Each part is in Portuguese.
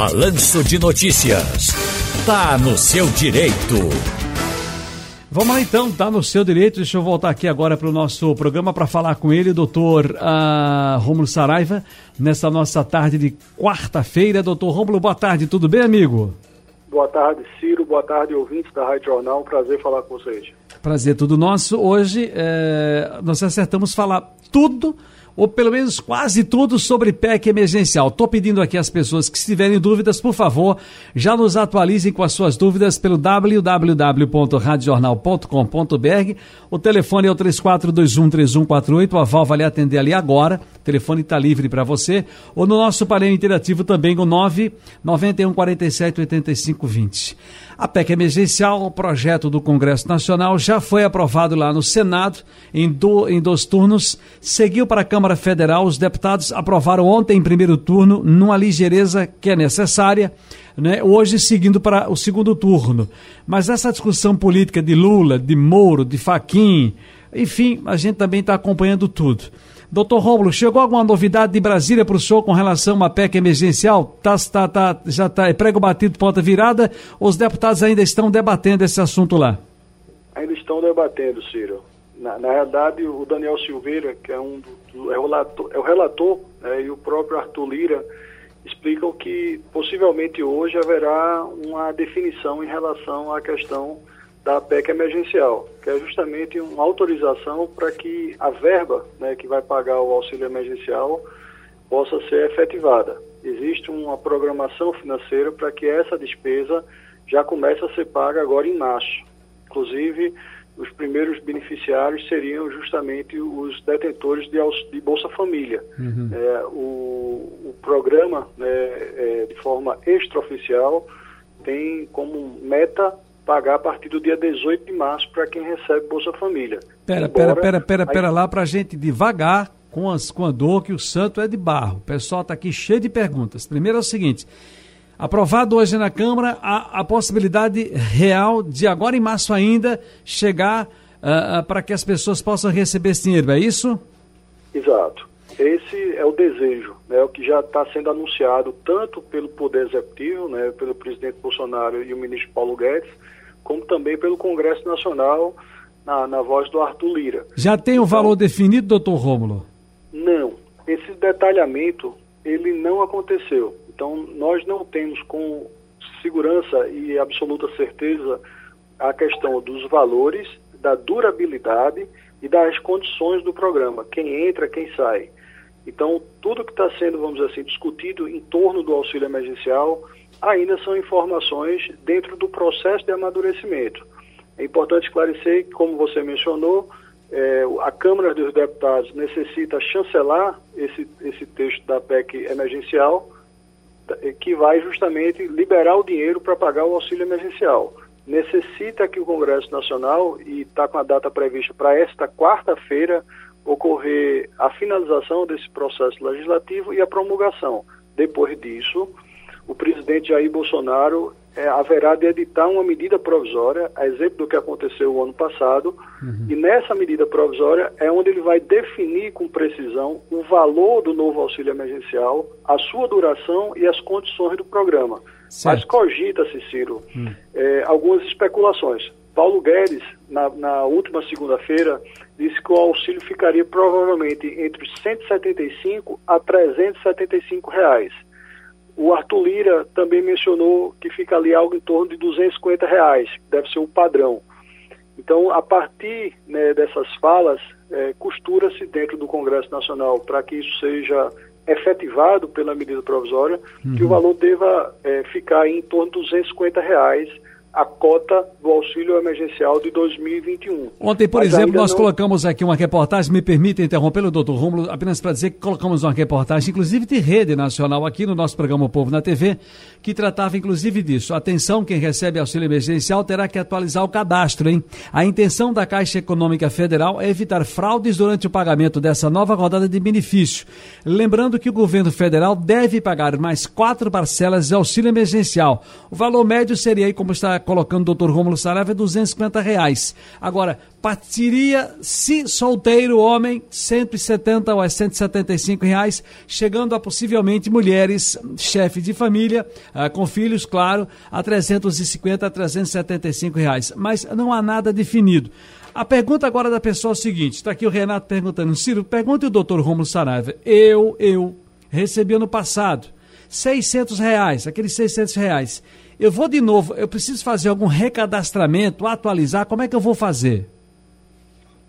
Balanço de Notícias. Tá no seu direito. Vamos lá então, tá no seu direito. Deixa eu voltar aqui agora para o nosso programa para falar com ele, doutor uh, Rômulo Saraiva, nessa nossa tarde de quarta-feira. Doutor Rômulo, boa tarde, tudo bem, amigo? Boa tarde, Ciro. Boa tarde, ouvintes da Rádio Jornal. Um prazer falar com vocês. Prazer tudo nosso. Hoje é, nós acertamos falar tudo ou pelo menos quase tudo sobre PEC emergencial. Estou pedindo aqui às pessoas que tiverem dúvidas, por favor, já nos atualizem com as suas dúvidas pelo www.radiojornal.com.br. O telefone é o 34213148, a Val vai lhe atender ali agora. O telefone está livre para você. Ou no nosso painel interativo também, o 99147 8520. A PEC emergencial, o projeto do Congresso Nacional, já foi aprovado lá no Senado em, do, em dois turnos, seguiu para a Câmara Federal. Os deputados aprovaram ontem em primeiro turno, numa ligeireza que é necessária, né? hoje seguindo para o segundo turno. Mas essa discussão política de Lula, de Moro, de Faquim, enfim, a gente também está acompanhando tudo. Doutor Rômulo, chegou alguma novidade de Brasília para o senhor com relação a uma PEC emergencial? Tá, tá, tá, já está é prego batido, ponta virada? Os deputados ainda estão debatendo esse assunto lá? Ainda estão debatendo, Ciro. Na, na realidade, o Daniel Silveira, que é, um do, é o relator, é o relator né, e o próprio Arthur Lira explicam que possivelmente hoje haverá uma definição em relação à questão da PEC emergencial, que é justamente uma autorização para que a verba né, que vai pagar o auxílio emergencial possa ser efetivada. Existe uma programação financeira para que essa despesa já comece a ser paga agora em março. Inclusive, os primeiros beneficiários seriam justamente os detentores de, de Bolsa Família. Uhum. É, o, o, programa, né, é, de forma extraoficial, tem como meta pagar a partir do dia 18 de março para quem recebe Bolsa Família. Pera, Embora, pera, pera, pera, pera aí... lá para a gente devagar com, as, com a dor que o santo é de barro. O pessoal está aqui cheio de perguntas. Primeiro é o seguinte, aprovado hoje na Câmara a, a possibilidade real de agora em março ainda chegar uh, uh, para que as pessoas possam receber esse dinheiro, é isso? Exato. Esse é o desejo, né, o que já está sendo anunciado tanto pelo Poder Executivo, né, pelo presidente Bolsonaro e o ministro Paulo Guedes, como também pelo Congresso Nacional, na, na voz do Arthur Lira. Já tem o um valor definido, doutor Rômulo? Não. Esse detalhamento, ele não aconteceu. Então, nós não temos com segurança e absoluta certeza a questão dos valores, da durabilidade e das condições do programa, quem entra, quem sai. Então, tudo que está sendo, vamos dizer assim, discutido em torno do auxílio emergencial ainda são informações dentro do processo de amadurecimento. É importante esclarecer que, como você mencionou, é, a Câmara dos Deputados necessita chancelar esse, esse texto da PEC emergencial, que vai justamente liberar o dinheiro para pagar o auxílio emergencial. Necessita que o Congresso Nacional, e está com a data prevista para esta quarta-feira, ocorrer a finalização desse processo legislativo e a promulgação. Depois disso, o presidente Jair Bolsonaro é, haverá de editar uma medida provisória, a exemplo do que aconteceu o ano passado, uhum. e nessa medida provisória é onde ele vai definir com precisão o valor do novo auxílio emergencial, a sua duração e as condições do programa. Certo. Mas cogita-se, Ciro, uhum. é, algumas especulações. Paulo Guedes, na, na última segunda-feira, disse que o auxílio ficaria provavelmente entre 175 a 375 reais. O Arthur Lira também mencionou que fica ali algo em torno de 250 reais, deve ser o padrão. Então, a partir né, dessas falas, é, costura-se dentro do Congresso Nacional para que isso seja efetivado pela medida provisória, uhum. que o valor deva é, ficar em torno de 250 reais a cota do auxílio emergencial de 2021. Ontem, por Mas exemplo, nós não... colocamos aqui uma reportagem, me permita interromper o doutor Rômulo, apenas para dizer que colocamos uma reportagem, inclusive de rede nacional, aqui no nosso programa O Povo na TV, que tratava inclusive disso. Atenção, quem recebe auxílio emergencial terá que atualizar o cadastro, hein? A intenção da Caixa Econômica Federal é evitar fraudes durante o pagamento dessa nova rodada de benefício. Lembrando que o governo federal deve pagar mais quatro parcelas de auxílio emergencial. O valor médio seria aí, como está colocando o doutor Rômulo Saraiva, é 250 reais. Agora, partiria, se solteiro, homem, 170 ou 175 reais, chegando a possivelmente mulheres, chefe de família, ah, com filhos, claro, a 350 a 375 reais. Mas não há nada definido. A pergunta agora da pessoa é o seguinte: está aqui o Renato perguntando, Ciro, pergunte o doutor Romulo Saraiva. Eu, eu, recebi ano passado 600 reais, aqueles 600 reais. Eu vou de novo, eu preciso fazer algum recadastramento, atualizar, como é que eu vou fazer?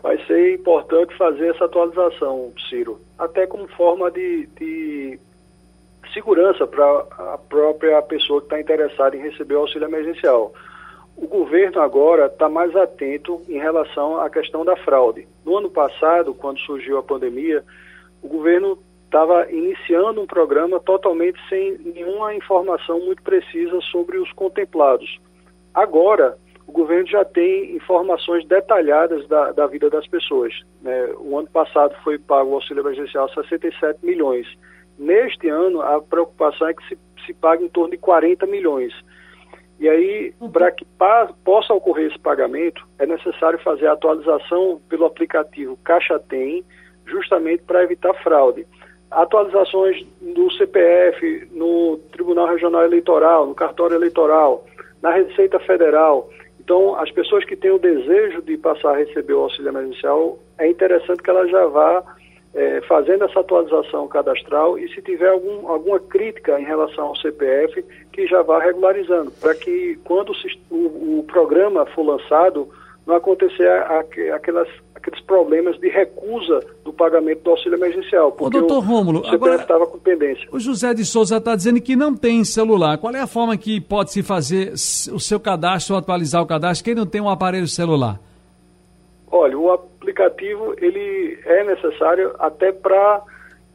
Vai ser importante fazer essa atualização, Ciro, até como forma de, de segurança para a própria pessoa que está interessada em receber o auxílio emergencial o governo agora está mais atento em relação à questão da fraude. No ano passado, quando surgiu a pandemia, o governo estava iniciando um programa totalmente sem nenhuma informação muito precisa sobre os contemplados. Agora, o governo já tem informações detalhadas da, da vida das pessoas. Né? O ano passado foi pago o auxílio emergencial 67 milhões. Neste ano, a preocupação é que se, se pague em torno de 40 milhões. E aí, uhum. para que possa ocorrer esse pagamento, é necessário fazer a atualização pelo aplicativo Caixa Tem, justamente para evitar fraude. Atualizações do CPF, no Tribunal Regional Eleitoral, no cartório eleitoral, na Receita Federal. Então, as pessoas que têm o desejo de passar a receber o auxílio emergencial, é interessante que ela já vá é, fazendo essa atualização cadastral e se tiver algum, alguma crítica em relação ao CPF, que já vá regularizando, para que quando o, o, programa for lançado, não acontecer aquelas, aqueles problemas de recusa do pagamento do auxílio emergencial. Porque Ô, doutor Rômulo, o CPF estava com pendência. O José de Souza está dizendo que não tem celular. Qual é a forma que pode se fazer o seu cadastro ou atualizar o cadastro? Quem não tem um aparelho celular? Olha, o aplicativo ele é necessário até para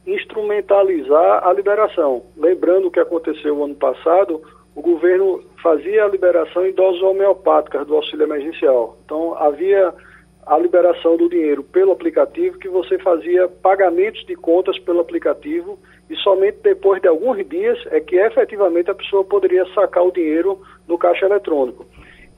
instrumentalizar a liberação. Lembrando o que aconteceu o ano passado, o governo fazia a liberação em doses homeopáticas do auxílio emergencial. Então, havia a liberação do dinheiro pelo aplicativo, que você fazia pagamentos de contas pelo aplicativo e somente depois de alguns dias é que efetivamente a pessoa poderia sacar o dinheiro no caixa eletrônico.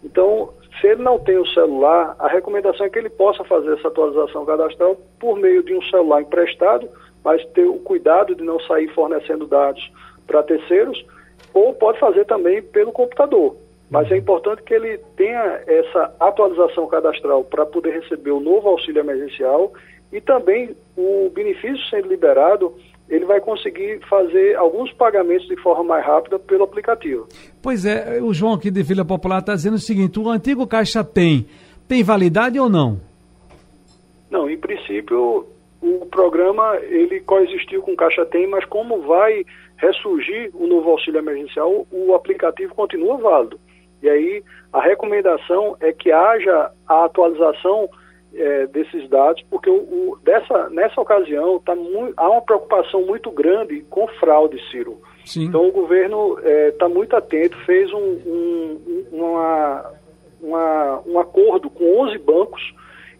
Então, se ele não tem o celular, a recomendação é que ele possa fazer essa atualização cadastral por meio de um celular emprestado, mas ter o cuidado de não sair fornecendo dados para terceiros, ou pode fazer também pelo computador. Mas é importante que ele tenha essa atualização cadastral para poder receber o novo auxílio emergencial e também o benefício sendo liberado ele vai conseguir fazer alguns pagamentos de forma mais rápida pelo aplicativo. Pois é, o João aqui de Vila Popular está dizendo o seguinte: o antigo Caixa tem, tem validade ou não? Não, em princípio o programa ele coexistiu com o Caixa Tem, mas como vai ressurgir o novo auxílio emergencial, o aplicativo continua válido. E aí a recomendação é que haja a atualização é, desses dados, porque o, o, dessa, nessa ocasião tá há uma preocupação muito grande com fraude, Ciro. Sim. Então o governo está é, tá muito atento, fez um, um, uma, uma, um acordo com 11 bancos,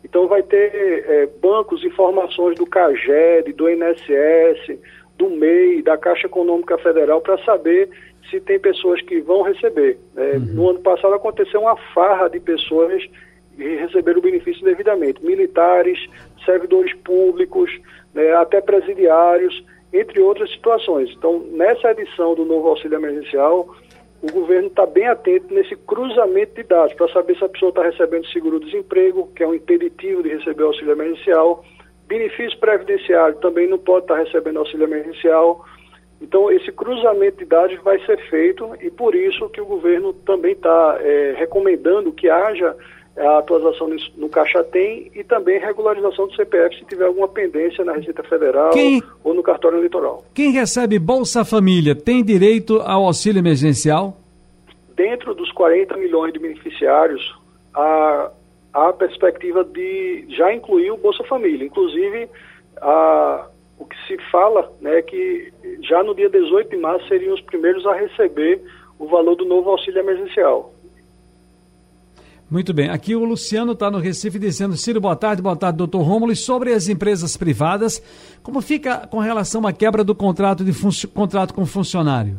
então vai ter é, bancos, informações do CAGED, do INSS, do MEI, da Caixa Econômica Federal, para saber se tem pessoas que vão receber. É, uhum. No ano passado aconteceu uma farra de pessoas e receber o benefício devidamente. Militares, servidores públicos, né, até presidiários, entre outras situações. Então, nessa edição do novo auxílio emergencial, o governo está bem atento nesse cruzamento de dados para saber se a pessoa está recebendo seguro-desemprego, que é um impeditivo de receber auxílio emergencial, benefício previdenciário também não pode estar tá recebendo auxílio emergencial. Então, esse cruzamento de dados vai ser feito e por isso que o governo também está é, recomendando que haja a atualização no Caixa Tem e também regularização do CPF se tiver alguma pendência na Receita Federal quem, ou no cartório eleitoral. Quem recebe Bolsa Família tem direito ao auxílio emergencial? Dentro dos 40 milhões de beneficiários, a, a perspectiva de já incluir o Bolsa Família. Inclusive, a, o que se fala né, é que já no dia 18 de março seriam os primeiros a receber o valor do novo auxílio emergencial. Muito bem. Aqui o Luciano está no Recife dizendo: Ciro, boa tarde, boa tarde, doutor Rômulo. E sobre as empresas privadas, como fica com relação à quebra do contrato, de contrato com funcionário?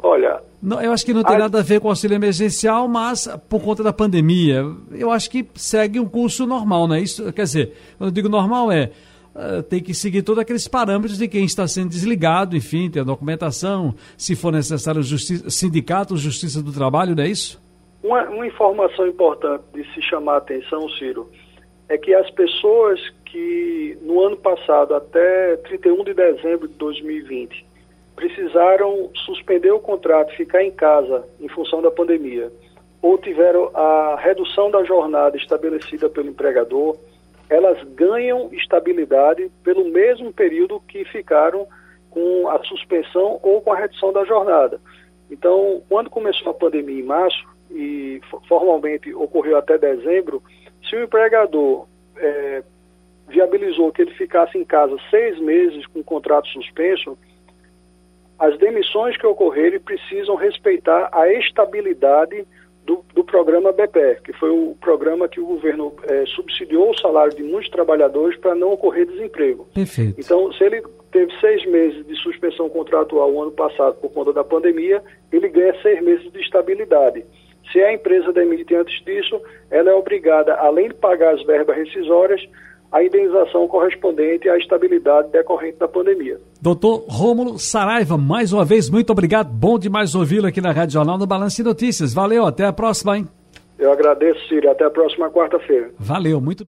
Olha, Não, eu acho que não tem a... nada a ver com o auxílio emergencial, mas por conta da pandemia. Eu acho que segue um curso normal, não é isso? Quer dizer, quando eu digo normal é uh, tem que seguir todos aqueles parâmetros de quem está sendo desligado, enfim, ter a documentação, se for necessário, justi sindicato, justiça do trabalho, não é isso? Uma, uma informação importante de se chamar a atenção, Ciro, é que as pessoas que no ano passado, até 31 de dezembro de 2020, precisaram suspender o contrato, ficar em casa em função da pandemia, ou tiveram a redução da jornada estabelecida pelo empregador, elas ganham estabilidade pelo mesmo período que ficaram com a suspensão ou com a redução da jornada. Então, quando começou a pandemia em março, e formalmente ocorreu até dezembro, se o empregador é, viabilizou que ele ficasse em casa seis meses com o contrato suspenso, as demissões que ocorrerem precisam respeitar a estabilidade do, do programa BPE, que foi o programa que o governo é, subsidiou o salário de muitos trabalhadores para não ocorrer desemprego. Perfeito. Então, se ele teve seis meses de suspensão contratual o ano passado por conta da pandemia, ele ganha seis meses de estabilidade. Se a empresa demite antes disso, ela é obrigada, além de pagar as verbas rescisórias, a indenização correspondente à estabilidade decorrente da pandemia. Doutor Rômulo Saraiva, mais uma vez, muito obrigado. Bom demais ouvi-lo aqui na Rádio Jornal no Balanço Notícias. Valeu, até a próxima, hein? Eu agradeço, Ciro. Até a próxima quarta-feira. Valeu, muito